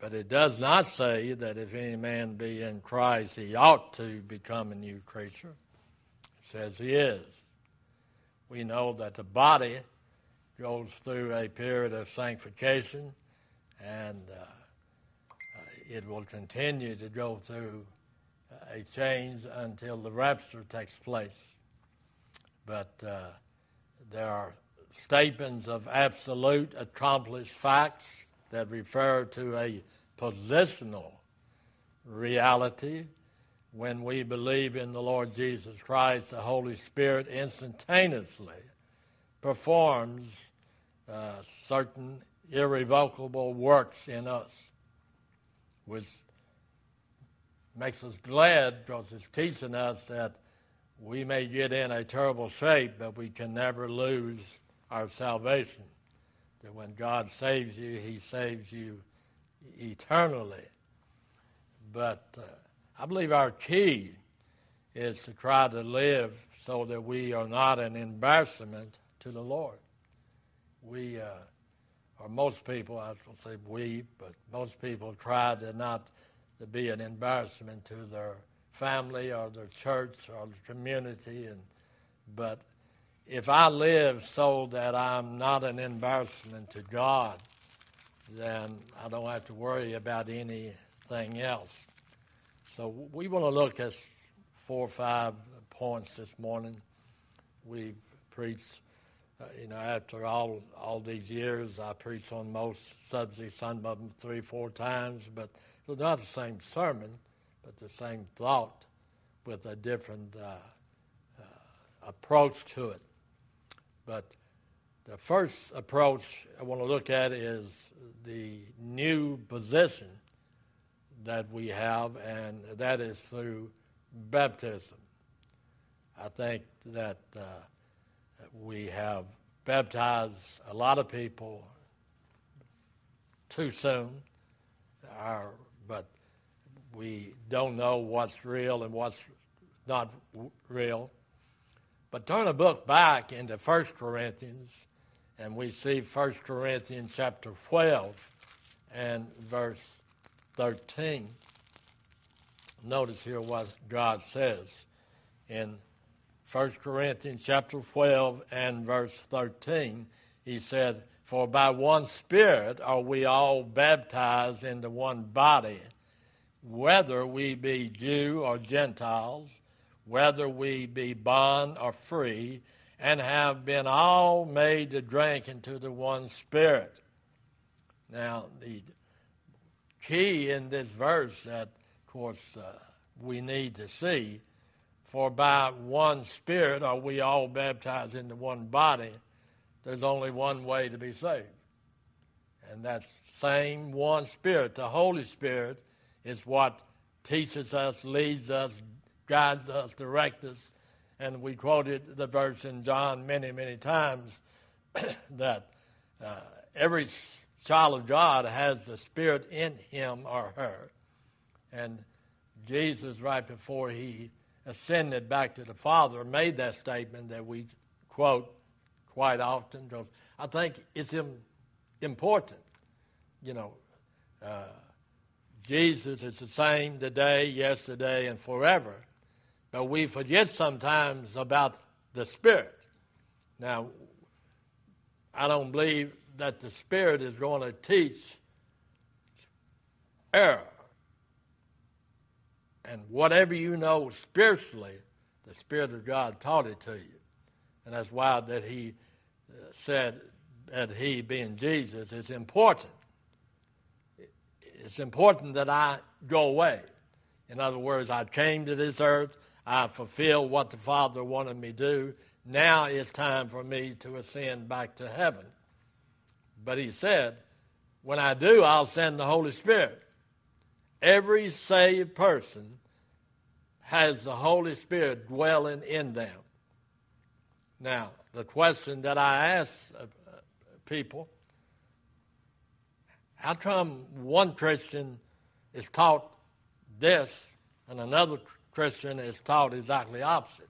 But it does not say that if any man be in Christ, he ought to become a new creature. It says he is. We know that the body goes through a period of sanctification and uh, it will continue to go through a change until the rapture takes place. But uh, there are statements of absolute accomplished facts that refer to a positional reality. When we believe in the Lord Jesus Christ, the Holy Spirit instantaneously performs uh, certain irrevocable works in us, which makes us glad because it's teaching us that we may get in a terrible shape, but we can never lose our salvation. That when God saves you, He saves you eternally. But uh, I believe our key is to try to live so that we are not an embarrassment to the Lord. We, uh, or most people, I don't say we, but most people try to not to be an embarrassment to their family or their church or the community. And but if I live so that I'm not an embarrassment to God, then I don't have to worry about anything else. So we want to look at four or five points this morning. We preach, uh, you know, after all all these years, I preach on most subjects, some of them three, four times, but it was not the same sermon, but the same thought with a different uh, uh, approach to it. But the first approach I want to look at is the new position that we have, and that is through baptism. I think that uh, we have baptized a lot of people too soon, Our, but we don't know what's real and what's not real. But turn a book back into 1 Corinthians, and we see 1 Corinthians chapter 12 and verse 13. Notice here what God says in 1 Corinthians chapter 12 and verse 13. He said, For by one Spirit are we all baptized into one body, whether we be Jew or Gentiles whether we be bond or free, and have been all made to drink into the one Spirit. Now, the key in this verse that, of course, uh, we need to see for by one Spirit are we all baptized into one body. There's only one way to be saved. And that same one Spirit, the Holy Spirit, is what teaches us, leads us, guides us, directs us. And we quoted the verse in John many, many times that uh, every child of God has the Spirit in him or her. And Jesus, right before he ascended back to the Father, made that statement that we quote quite often because I think it's important. You know, uh, Jesus is the same today, yesterday, and forever. But we forget sometimes about the Spirit. Now, I don't believe that the Spirit is going to teach error. And whatever you know spiritually, the Spirit of God taught it to you. And that's why that he uh, said that he, being Jesus, is important. It's important that I go away. In other words, I came to this earth I fulfilled what the Father wanted me to do. Now it's time for me to ascend back to heaven. But he said, when I do, I'll send the Holy Spirit. Every saved person has the Holy Spirit dwelling in them. Now, the question that I ask uh, people how come one Christian is taught this and another Christian is taught exactly opposite.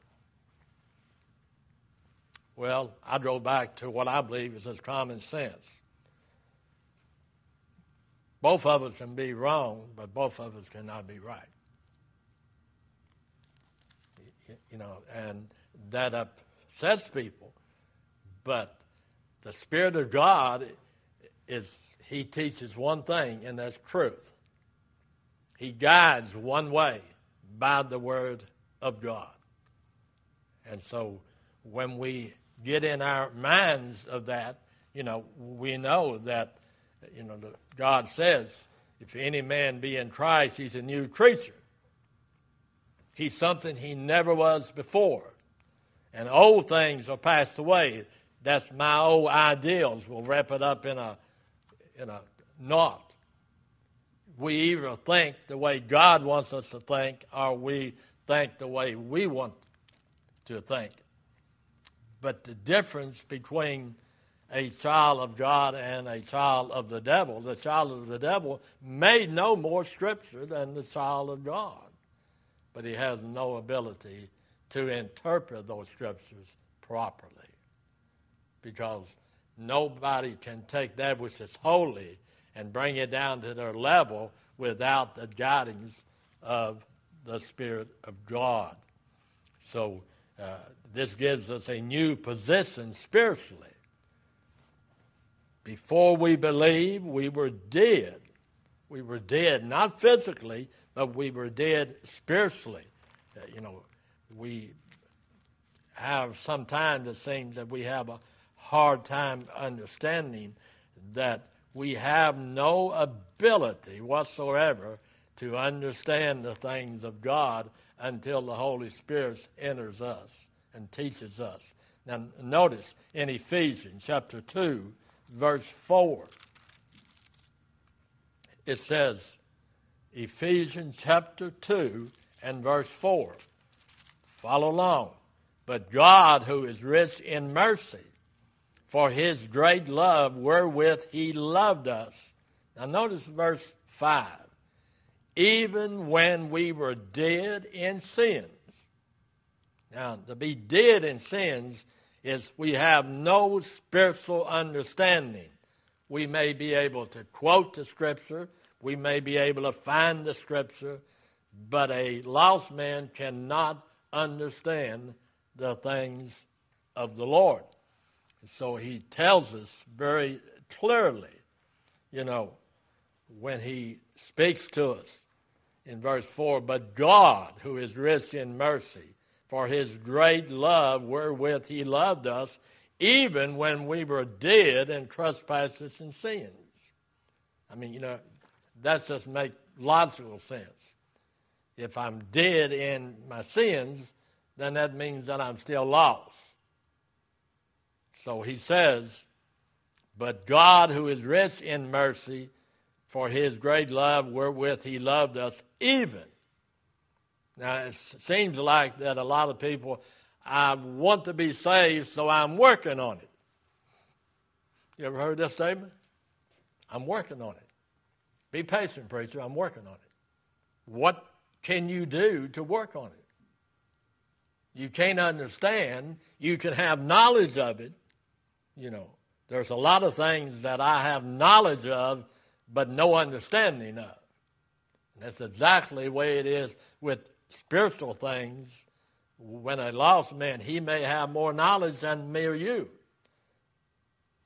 Well, I drove back to what I believe is just common sense. Both of us can be wrong, but both of us cannot be right. You know, and that upsets people. But the Spirit of God is, He teaches one thing, and that's truth. He guides one way by the Word of God. And so when we get in our minds of that, you know, we know that, you know, God says, if any man be in Christ, he's a new creature. He's something he never was before. And old things are passed away. That's my old ideals. We'll wrap it up in a in a knot. We either think the way God wants us to think, or we think the way we want to think. But the difference between a child of God and a child of the devil, the child of the devil may know more scripture than the child of God, but he has no ability to interpret those scriptures properly because nobody can take that which is holy and bring it down to their level without the guidance of the Spirit of God. So uh, this gives us a new position spiritually. Before we believe, we were dead. We were dead, not physically, but we were dead spiritually. Uh, you know, we have sometimes it seems that we have a hard time understanding that we have no ability whatsoever to understand the things of God until the Holy Spirit enters us and teaches us. Now, notice in Ephesians chapter 2, verse 4, it says, Ephesians chapter 2 and verse 4. Follow along. But God, who is rich in mercy, for his great love wherewith he loved us. Now, notice verse 5 even when we were dead in sins. Now, to be dead in sins is we have no spiritual understanding. We may be able to quote the scripture, we may be able to find the scripture, but a lost man cannot understand the things of the Lord. So he tells us very clearly, you know, when he speaks to us in verse 4 But God, who is rich in mercy, for his great love wherewith he loved us, even when we were dead in trespasses and sins. I mean, you know, that just makes logical sense. If I'm dead in my sins, then that means that I'm still lost. So he says, But God, who is rich in mercy, for his great love wherewith he loved us, even. Now, it seems like that a lot of people, I want to be saved, so I'm working on it. You ever heard this statement? I'm working on it. Be patient, preacher. I'm working on it. What can you do to work on it? You can't understand. You can have knowledge of it. You know, there's a lot of things that I have knowledge of but no understanding of. That's exactly the way it is with spiritual things. When a lost man, he may have more knowledge than me or you.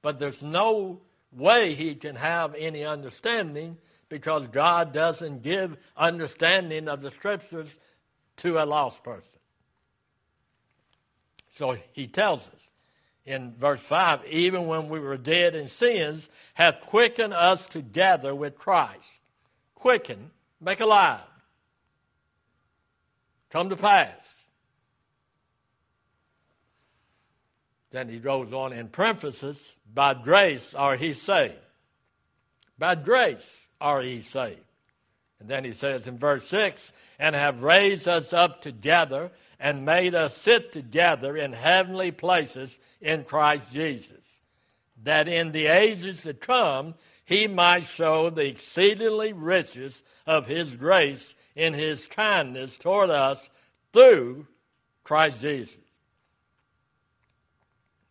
But there's no way he can have any understanding because God doesn't give understanding of the scriptures to a lost person. So he tells us in verse 5 even when we were dead in sins, hath quickened us together with Christ. Quicken, make alive, come to pass. Then he goes on in parenthesis, by grace are he saved. By grace are ye saved. And then he says in verse 6 and have raised us up together and made us sit together in heavenly places in Christ Jesus, that in the ages to come he might show the exceedingly riches of his grace in his kindness toward us through Christ Jesus.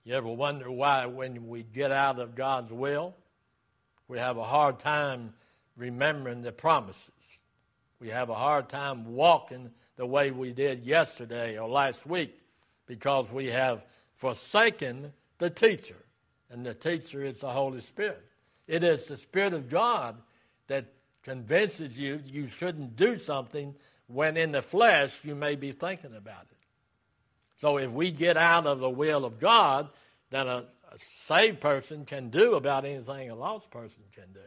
You ever wonder why, when we get out of God's will, we have a hard time remembering the promises. We have a hard time walking the way we did yesterday or last week because we have forsaken the teacher, and the teacher is the Holy Spirit. It is the Spirit of God that convinces you you shouldn't do something when in the flesh you may be thinking about it. So if we get out of the will of God, then a, a saved person can do about anything a lost person can do.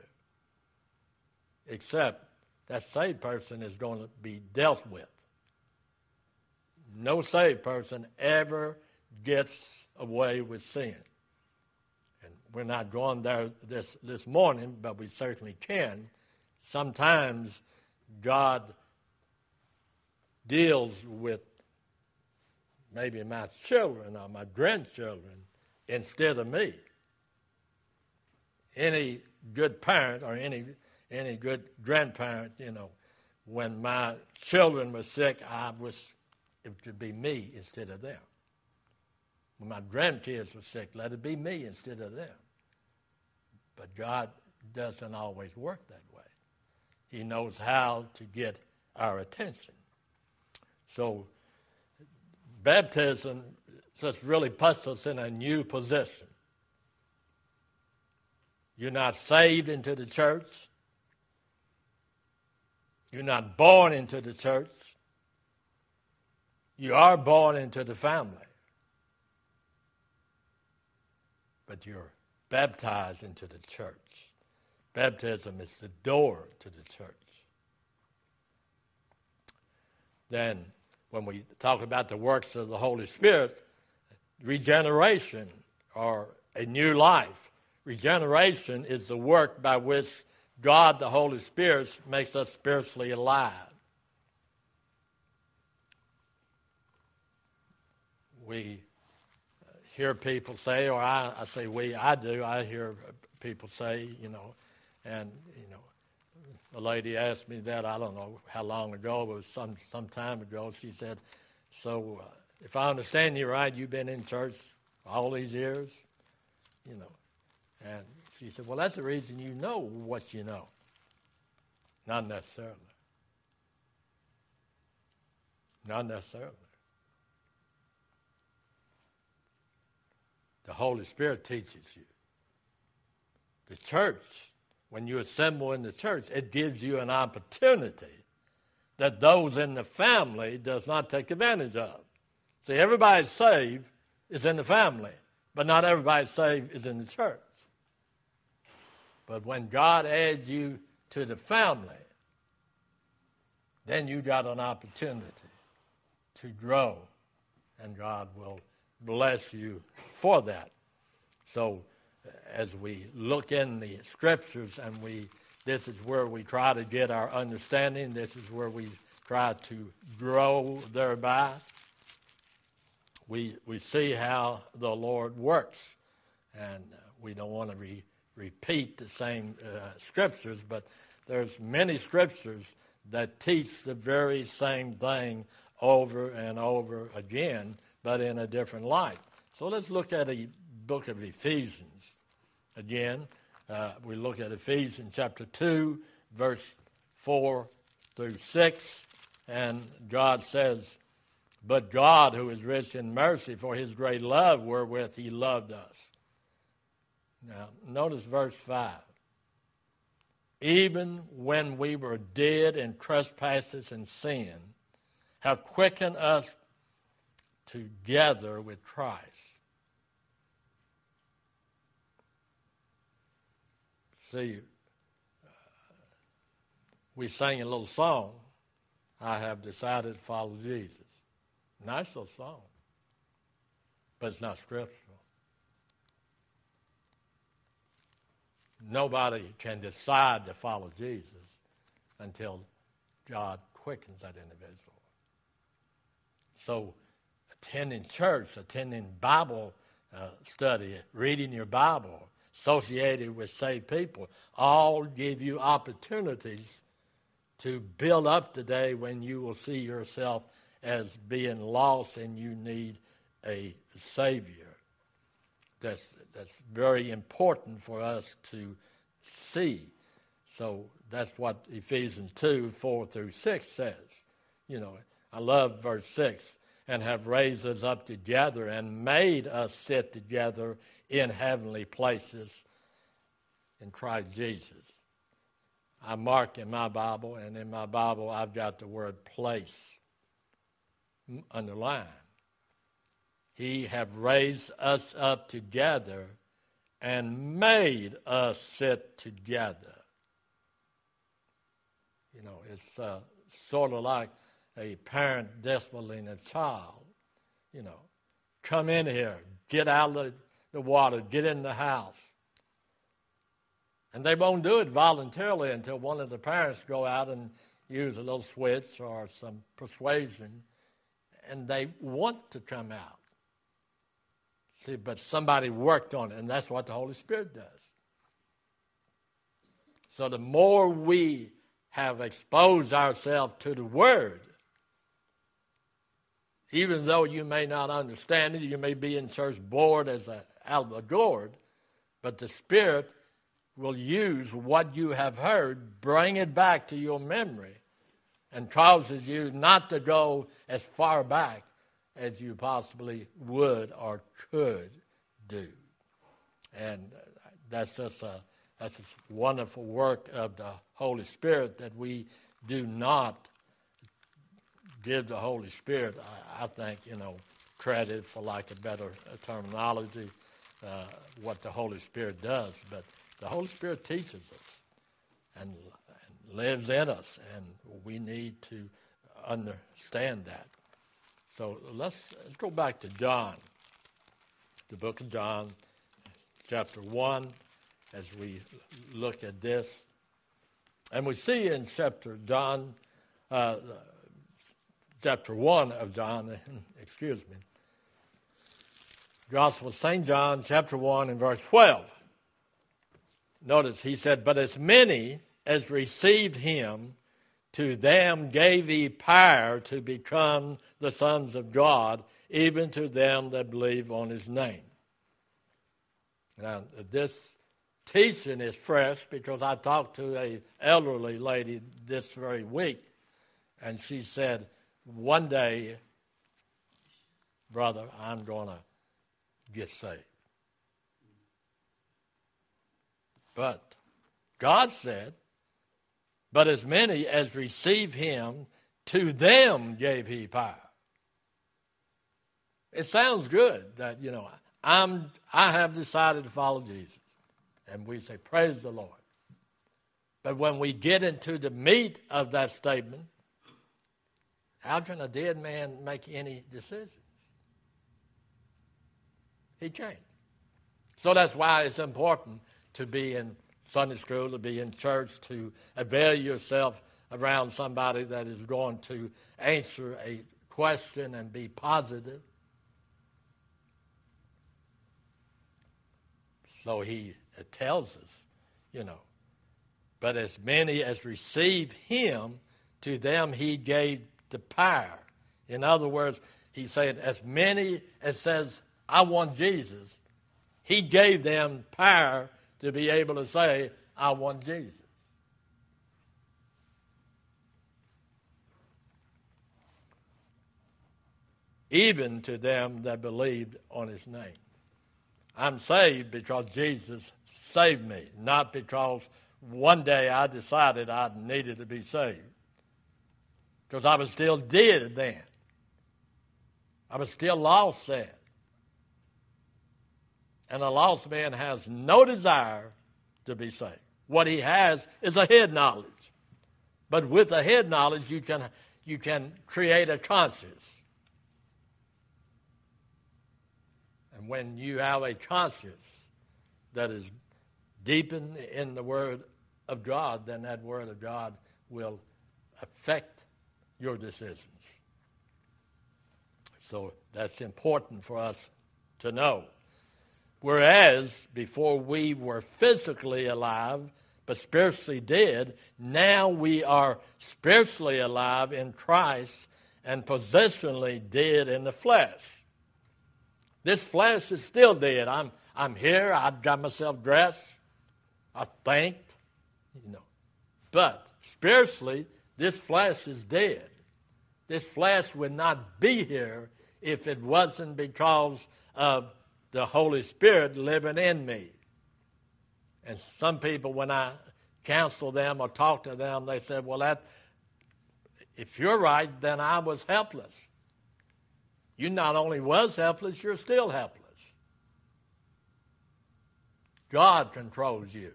Except that saved person is going to be dealt with. No saved person ever gets away with sin. And we're not going there this, this morning, but we certainly can. Sometimes God deals with maybe my children or my grandchildren instead of me. Any good parent or any any good grandparent, you know, when my children were sick, I was it be me instead of them. When my grandkids were sick, let it be me instead of them. But God doesn't always work that way. He knows how to get our attention. So baptism just really puts us in a new position. You're not saved into the church. You're not born into the church. You are born into the family. But you're baptized into the church. Baptism is the door to the church. Then, when we talk about the works of the Holy Spirit, regeneration or a new life, regeneration is the work by which God, the Holy Spirit, makes us spiritually alive. We hear people say, or I, I say we, I do, I hear people say, you know, and, you know, a lady asked me that, I don't know how long ago, it was some, some time ago. She said, So, uh, if I understand you right, you've been in church all these years? You know. And she said, Well, that's the reason you know what you know. Not necessarily. Not necessarily. The Holy Spirit teaches you. The church, when you assemble in the church, it gives you an opportunity that those in the family does not take advantage of. See, everybody saved is in the family, but not everybody saved is in the church. But when God adds you to the family, then you got an opportunity to grow, and God will bless you for that. So, as we look in the scriptures and we this is where we try to get our understanding, this is where we try to grow thereby. We, we see how the Lord works, and we don't want to re, repeat the same uh, scriptures, but there's many scriptures that teach the very same thing over and over again, but in a different light. So let's look at the book of Ephesians again. Uh, we look at Ephesians chapter 2, verse 4 through 6, and God says, But God, who is rich in mercy, for his great love wherewith he loved us now, notice verse 5. Even when we were dead in trespasses and sin, have quickened us together with Christ. See, uh, we sang a little song, I have decided to follow Jesus. Nice little song, but it's not scripture. Nobody can decide to follow Jesus until God quickens that individual. So, attending church, attending Bible uh, study, reading your Bible, associated with saved people, all give you opportunities to build up today when you will see yourself as being lost and you need a Savior. That's that's very important for us to see. So that's what Ephesians 2 4 through 6 says. You know, I love verse 6 and have raised us up together and made us sit together in heavenly places in Christ Jesus. I mark in my Bible, and in my Bible, I've got the word place underlined. He have raised us up together and made us sit together. You know, it's uh, sort of like a parent disciplining a child. You know, come in here, get out of the water, get in the house. And they won't do it voluntarily until one of the parents go out and use a little switch or some persuasion, and they want to come out. See, but somebody worked on it, and that's what the Holy Spirit does. So the more we have exposed ourselves to the Word, even though you may not understand it, you may be in church bored as a, out of the gourd, but the Spirit will use what you have heard, bring it back to your memory, and causes you not to go as far back as you possibly would or could do. And uh, that's just a that's a wonderful work of the Holy Spirit that we do not give the Holy Spirit, I, I think, you know, credit for like a better terminology, uh, what the Holy Spirit does. But the Holy Spirit teaches us and, and lives in us, and we need to understand that. So let's, let's go back to John, the book of John, chapter 1, as we look at this. And we see in chapter John, uh, chapter 1 of John, excuse me, Gospel of St. John, chapter 1, and verse 12. Notice he said, But as many as received him, to them gave he power to become the sons of God, even to them that believe on his name. Now, this teaching is fresh because I talked to a elderly lady this very week, and she said, "One day, brother, I'm going to get saved." But God said, "But as many as receive Him, to them gave He power." It sounds good that you know I'm I have decided to follow Jesus and we say, Praise the Lord. But when we get into the meat of that statement, how can a dead man make any decisions? He changed. So that's why it's important to be in Sunday school, to be in church, to avail yourself around somebody that is going to answer a question and be positive. So he tells us, you know. But as many as receive him, to them he gave the power. In other words, he said, as many as says, I want Jesus, he gave them power to be able to say, I want Jesus. Even to them that believed on his name. I'm saved because Jesus saved me, not because one day I decided I needed to be saved. Because I was still dead then. I was still lost then. And a lost man has no desire to be saved. What he has is a head knowledge. But with a head knowledge, you can, you can create a conscience. And when you have a conscience that is deepened in the Word of God, then that Word of God will affect your decisions. So that's important for us to know. Whereas before we were physically alive, but spiritually dead, now we are spiritually alive in Christ and positionally dead in the flesh. This flesh is still dead. I'm, I'm here. I've got myself dressed. I thanked, you know, But spiritually, this flesh is dead. This flesh would not be here if it wasn't because of the Holy Spirit living in me. And some people, when I counsel them or talk to them, they said, Well, that, if you're right, then I was helpless. You not only was helpless, you're still helpless. God controls you.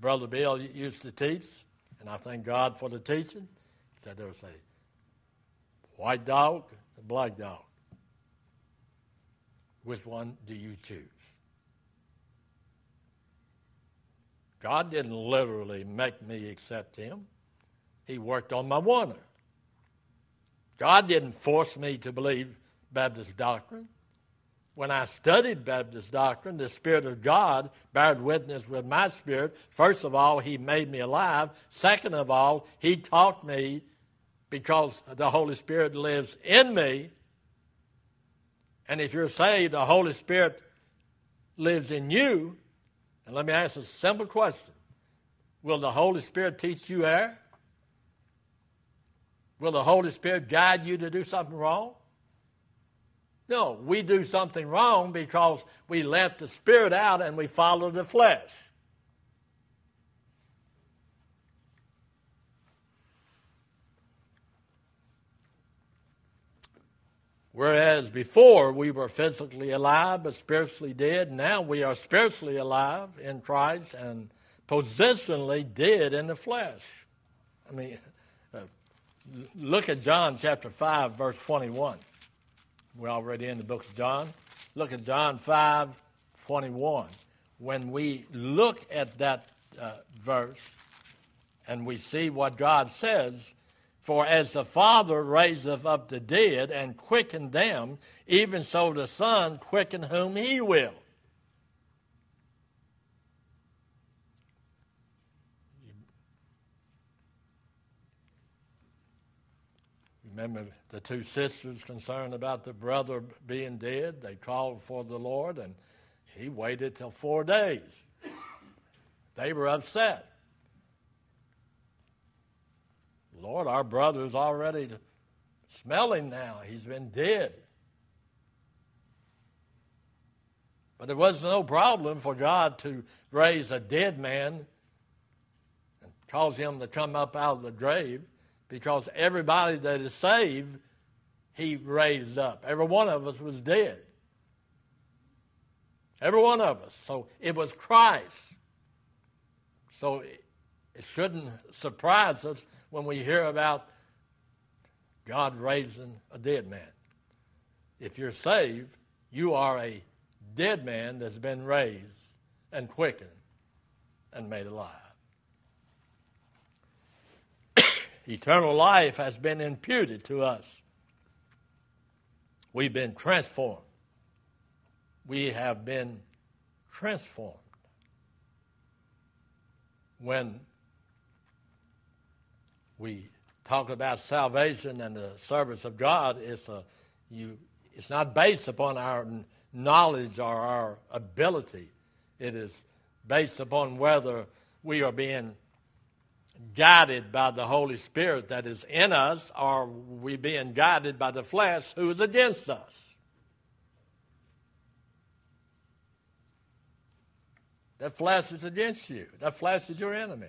Brother Bill used to teach, and I thank God for the teaching. He said there was a white dog, a black dog. Which one do you choose? God didn't literally make me accept Him, He worked on my wonder. God didn't force me to believe Baptist doctrine. When I studied Baptist doctrine, the Spirit of God bared witness with my spirit. First of all, He made me alive. Second of all, He taught me because the Holy Spirit lives in me. And if you're saved, the Holy Spirit lives in you. And let me ask a simple question Will the Holy Spirit teach you error? Will the Holy Spirit guide you to do something wrong? No, we do something wrong because we let the Spirit out and we follow the flesh. Whereas before we were physically alive but spiritually dead, now we are spiritually alive in Christ and positionally dead in the flesh. I mean, uh, look at John chapter 5, verse 21. We're already in the book of John. Look at John 5 21. When we look at that uh, verse and we see what God says, for as the Father raiseth up the dead and quickened them, even so the Son quicken whom he will. Remember the two sisters concerned about the brother being dead? They called for the Lord, and he waited till four days. They were upset. Lord, our brother's already smelling now. He's been dead. But there was no problem for God to raise a dead man and cause him to come up out of the grave because everybody that is saved, he raised up. Every one of us was dead. Every one of us. So it was Christ. So it shouldn't surprise us when we hear about God raising a dead man. If you're saved, you are a dead man that's been raised and quickened and made alive. Eternal life has been imputed to us. We've been transformed. We have been transformed. When we talk about salvation and the service of God, it's, a, you, it's not based upon our knowledge or our ability. It is based upon whether we are being guided by the Holy Spirit that is in us, or we being guided by the flesh who is against us. That flesh is against you. That flesh is your enemy.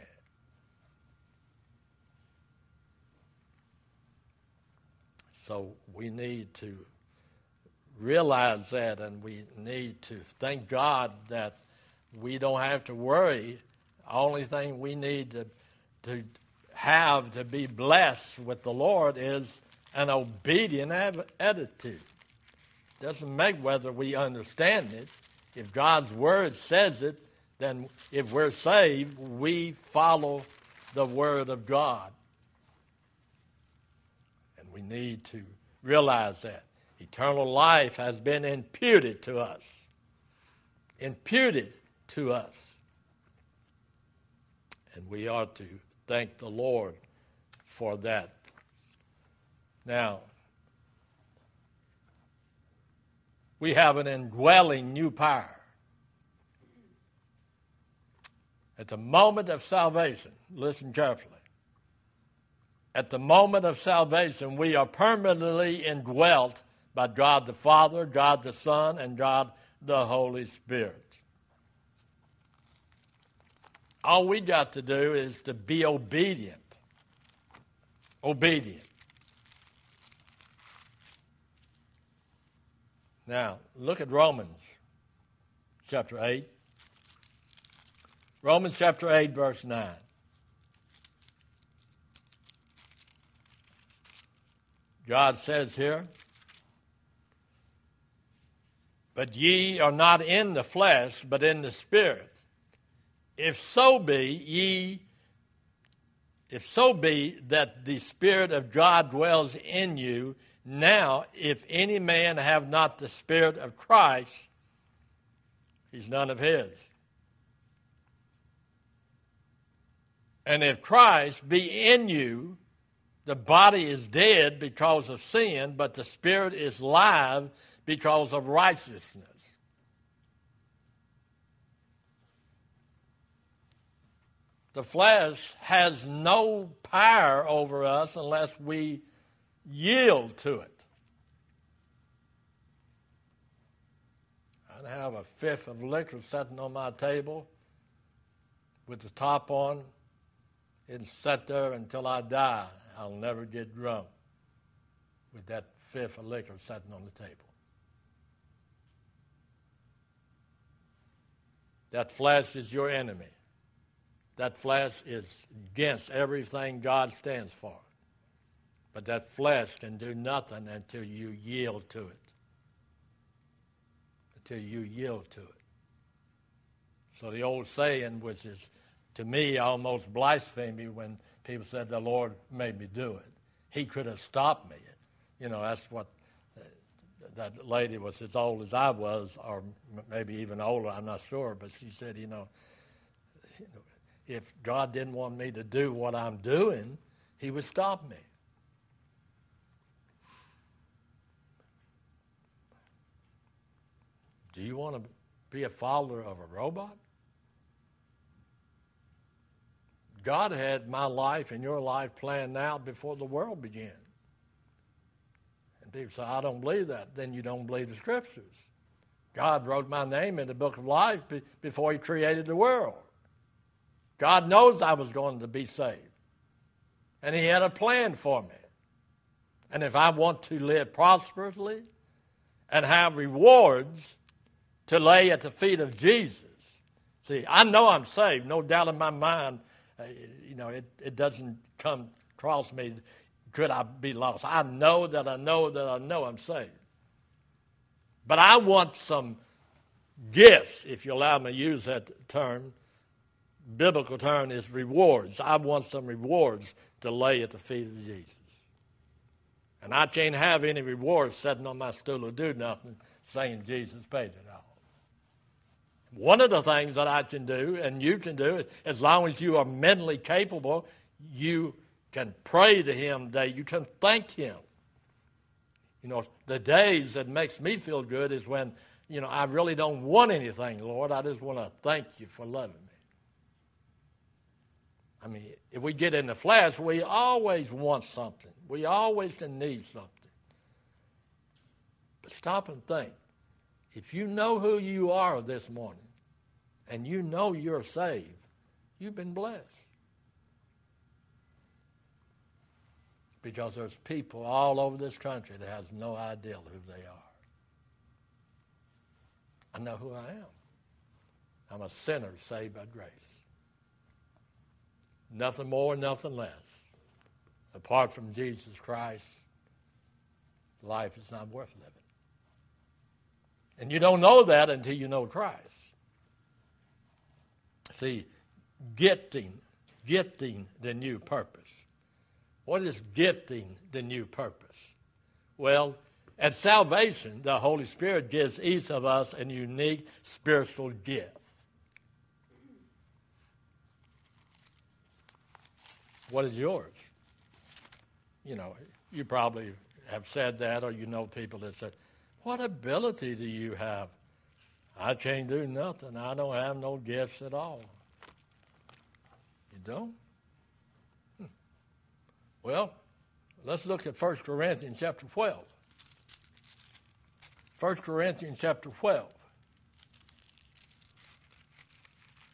So we need to realize that and we need to thank God that we don't have to worry. Only thing we need to to have to be blessed with the Lord is an obedient attitude. Doesn't make whether we understand it. If God's word says it, then if we're saved, we follow the word of God. And we need to realize that. Eternal life has been imputed to us. Imputed to us. And we ought to thank the Lord for that. Now, we have an indwelling new power. At the moment of salvation, listen carefully. At the moment of salvation, we are permanently indwelt by God the Father, God the Son, and God the Holy Spirit. All we got to do is to be obedient. Obedient. Now, look at Romans chapter 8. Romans chapter 8, verse 9. God says here, But ye are not in the flesh, but in the Spirit. If so be ye, if so be that the Spirit of God dwells in you, now if any man have not the Spirit of Christ, he's none of his. And if Christ be in you, the body is dead because of sin, but the spirit is live because of righteousness. The flesh has no power over us unless we yield to it. I'd have a fifth of liquor sitting on my table with the top on and sit there until I die. I'll never get drunk with that fifth of liquor sitting on the table. That flesh is your enemy. That flesh is against everything God stands for. But that flesh can do nothing until you yield to it. Until you yield to it. So the old saying, which is to me almost blasphemy when people said the Lord made me do it. He could have stopped me. You know, that's what uh, that lady was as old as I was, or maybe even older. I'm not sure, but she said, you know, if God didn't want me to do what I'm doing, He would stop me. Do you want to be a follower of a robot? God had my life and your life planned out before the world began. And people say, I don't believe that. Then you don't believe the scriptures. God wrote my name in the book of life before he created the world. God knows I was going to be saved. And he had a plan for me. And if I want to live prosperously and have rewards to lay at the feet of Jesus, see, I know I'm saved, no doubt in my mind uh, you know, it, it doesn't come across me, could I be lost? I know that I know that I know I'm saved. But I want some gifts, if you allow me to use that term. Biblical term is rewards. I want some rewards to lay at the feet of Jesus. And I can't have any rewards sitting on my stool or do nothing saying Jesus paid it all. One of the things that I can do and you can do, as long as you are mentally capable, you can pray to Him That You can thank Him. You know, the days that makes me feel good is when, you know, I really don't want anything, Lord. I just want to thank you for loving me. I mean, if we get in the flesh, we always want something. We always need something. But stop and think. If you know who you are this morning and you know you're saved, you've been blessed. Because there's people all over this country that has no idea who they are. I know who I am. I'm a sinner saved by grace. Nothing more, nothing less. Apart from Jesus Christ, life is not worth living. And you don't know that until you know Christ. See, gifting, gifting the new purpose. What is gifting the new purpose? Well, at salvation, the Holy Spirit gives each of us a unique spiritual gift. What is yours? You know, you probably have said that, or you know people that said, what ability do you have? I can't do nothing. I don't have no gifts at all. You don't? Hmm. Well, let's look at 1 Corinthians chapter 12. 1 Corinthians chapter 12.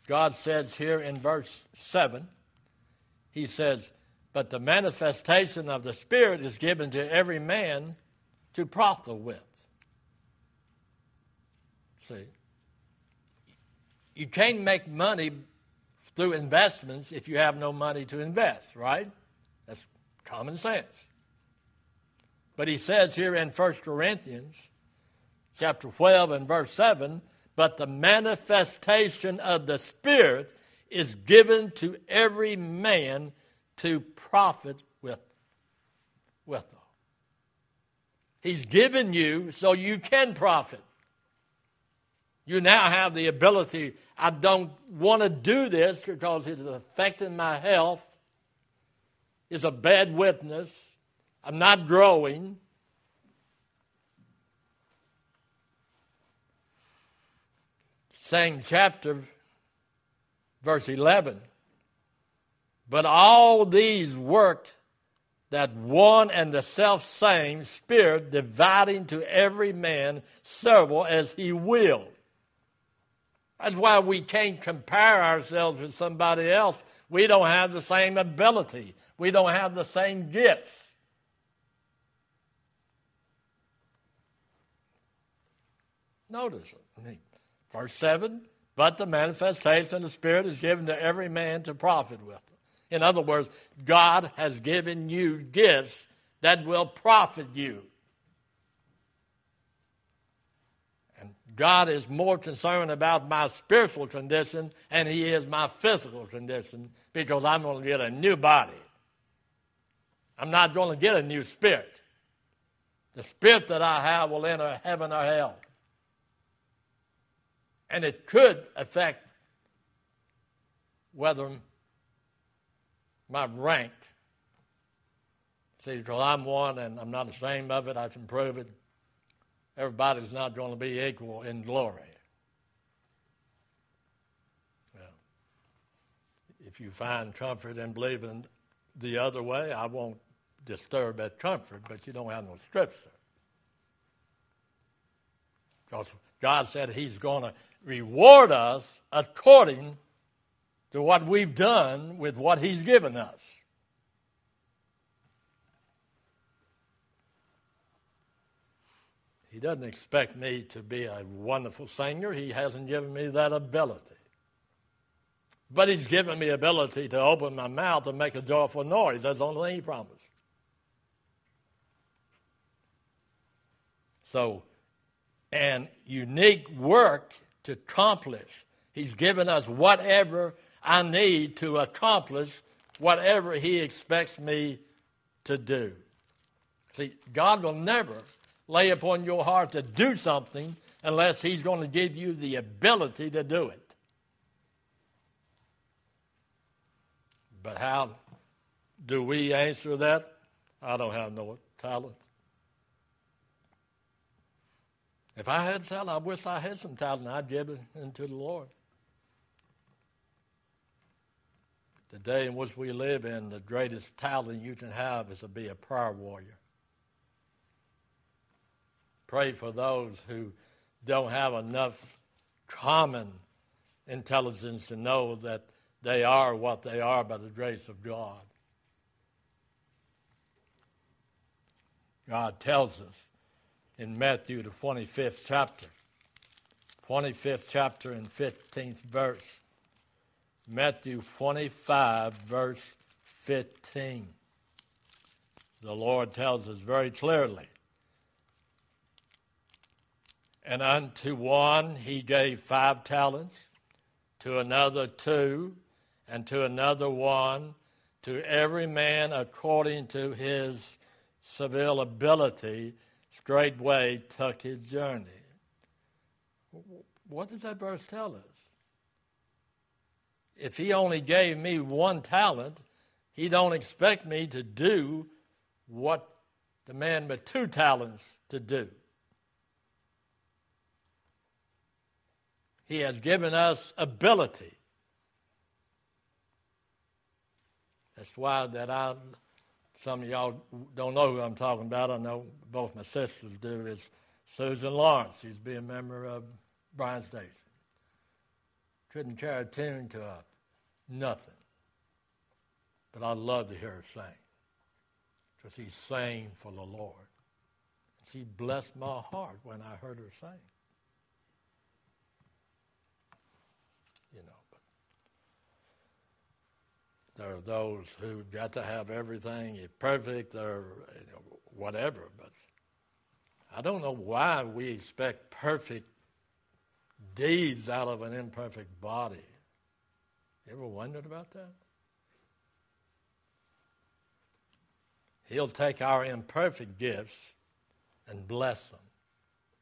God says here in verse 7, He says, But the manifestation of the Spirit is given to every man to profit with. See? You can't make money through investments if you have no money to invest, right? That's common sense. But he says here in 1 Corinthians chapter 12 and verse 7, but the manifestation of the Spirit is given to every man to profit with, with them. He's given you so you can profit. You now have the ability. I don't want to do this because it is affecting my health. It's a bad witness. I'm not growing. Same chapter, verse 11. But all these worked that one and the self same Spirit, dividing to every man several as he willed. That's why we can't compare ourselves with somebody else. We don't have the same ability, we don't have the same gifts. Notice it. Verse 7 But the manifestation of the Spirit is given to every man to profit with. In other words, God has given you gifts that will profit you. And God is more concerned about my spiritual condition than He is my physical condition because I'm going to get a new body. I'm not going to get a new spirit. The spirit that I have will enter heaven or hell. And it could affect whether my rank. See, because I'm one and I'm not ashamed of it, I can prove it everybody's not going to be equal in glory. Well, if you find comfort in believing the other way, I won't disturb that comfort, but you don't have no scripture. Because God said He's going to reward us according to what we've done with what He's given us. He doesn't expect me to be a wonderful singer. He hasn't given me that ability. But He's given me ability to open my mouth and make a joyful noise. That's the only thing He promised. So, an unique work to accomplish. He's given us whatever I need to accomplish whatever He expects me to do. See, God will never lay upon your heart to do something unless He's going to give you the ability to do it. But how do we answer that? I don't have no talent. If I had talent, I wish I had some talent. I'd give it into the Lord. The day in which we live in, the greatest talent you can have is to be a prayer warrior. Pray for those who don't have enough common intelligence to know that they are what they are by the grace of God. God tells us in Matthew, the 25th chapter, 25th chapter and 15th verse. Matthew 25, verse 15. The Lord tells us very clearly and unto one he gave five talents, to another two, and to another one, to every man according to his severe ability, straightway took his journey. What does that verse tell us? If he only gave me one talent, he don't expect me to do what the man with two talents to do. He has given us ability. That's why that I, some of y'all don't know who I'm talking about. I know both my sisters do. Is Susan Lawrence. She's been a member of Bryan Station. Couldn't carry a tune to her. Nothing. But I love to hear her sing. Because she sang for the Lord. She blessed my heart when I heard her sing. You know, but there are those who got to have everything perfect or whatever, but I don't know why we expect perfect deeds out of an imperfect body. You ever wondered about that? He'll take our imperfect gifts and bless them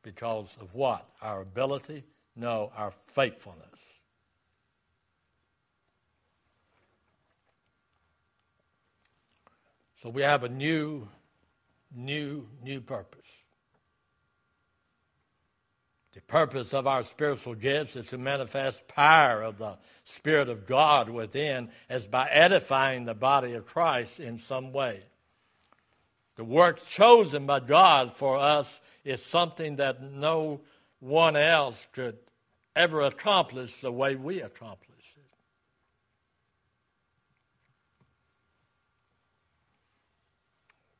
because of what? Our ability? No, our faithfulness. So we have a new, new, new purpose. The purpose of our spiritual gifts is to manifest power of the Spirit of God within as by edifying the body of Christ in some way. The work chosen by God for us is something that no one else could ever accomplish the way we accomplish it.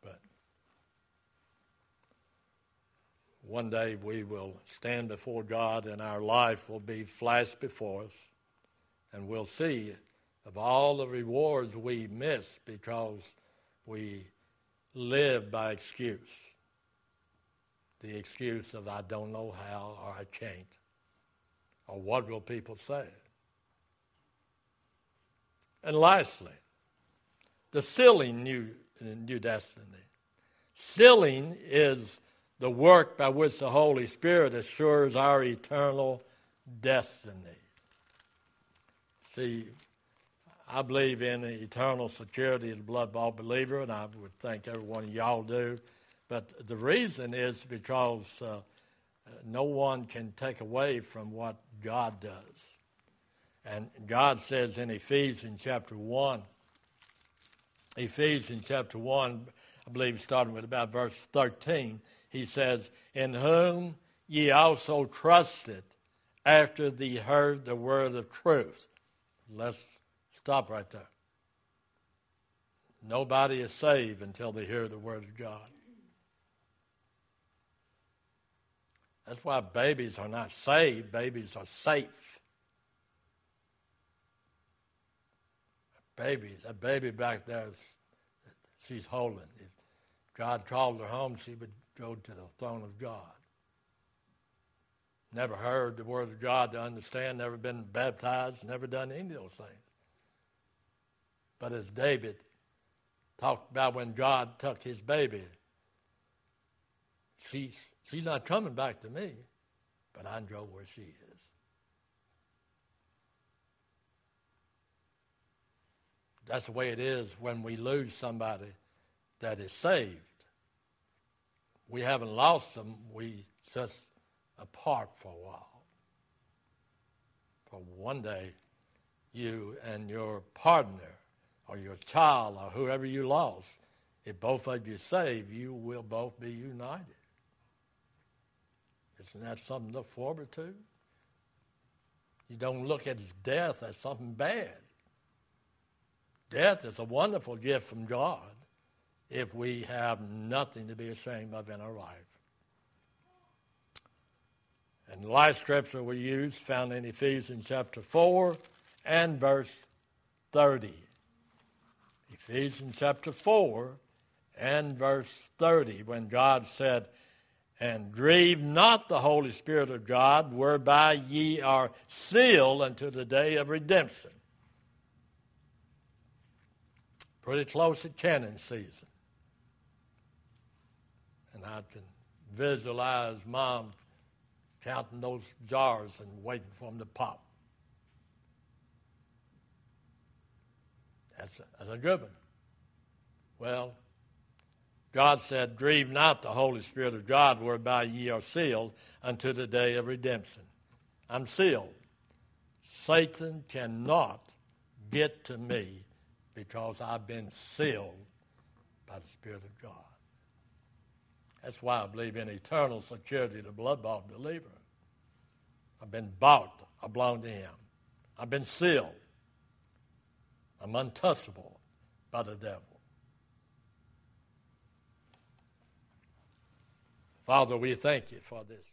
But one day we will stand before God and our life will be flashed before us and we'll see of all the rewards we miss because we live by excuse. The excuse of I don't know how or I can't. Or what will people say? And lastly, the sealing new, new destiny. Sealing is the work by which the Holy Spirit assures our eternal destiny. See, I believe in the eternal security of the blood bought believer, and I would think every one of y'all do. But the reason is because uh, no one can take away from what God does. And God says in Ephesians chapter 1, Ephesians chapter 1, I believe starting with about verse 13, he says, In whom ye also trusted after ye heard the word of truth. Let's Stop right there. Nobody is saved until they hear the word of God. That's why babies are not saved, babies are safe. Babies, a baby back there, she's holding. If God called her home, she would go to the throne of God. Never heard the word of God to understand, never been baptized, never done any of those things. But as David talked about when God took his baby, she's, she's not coming back to me, but I know where she is. That's the way it is when we lose somebody that is saved. We haven't lost them, we just apart for a while. For one day, you and your partner or your child or whoever you lost, if both of you save, you will both be united. Isn't that something to look forward to? You don't look at death as something bad. Death is a wonderful gift from God if we have nothing to be ashamed of in our life. And the last scripture we use found in Ephesians chapter 4 and verse 30. Ephesians chapter 4 and verse 30, when God said, And grieve not the Holy Spirit of God, whereby ye are sealed unto the day of redemption. Pretty close to canon season. And I can visualize mom counting those jars and waiting for them to pop. That's a, that's a good one. Well, God said, Grieve not the Holy Spirit of God, whereby ye are sealed unto the day of redemption. I'm sealed. Satan cannot get to me because I've been sealed by the Spirit of God. That's why I believe in eternal security, the blood bought believer. I've been bought, I belong to Him. I've been sealed. I'm untouchable by the devil. Father, we thank you for this.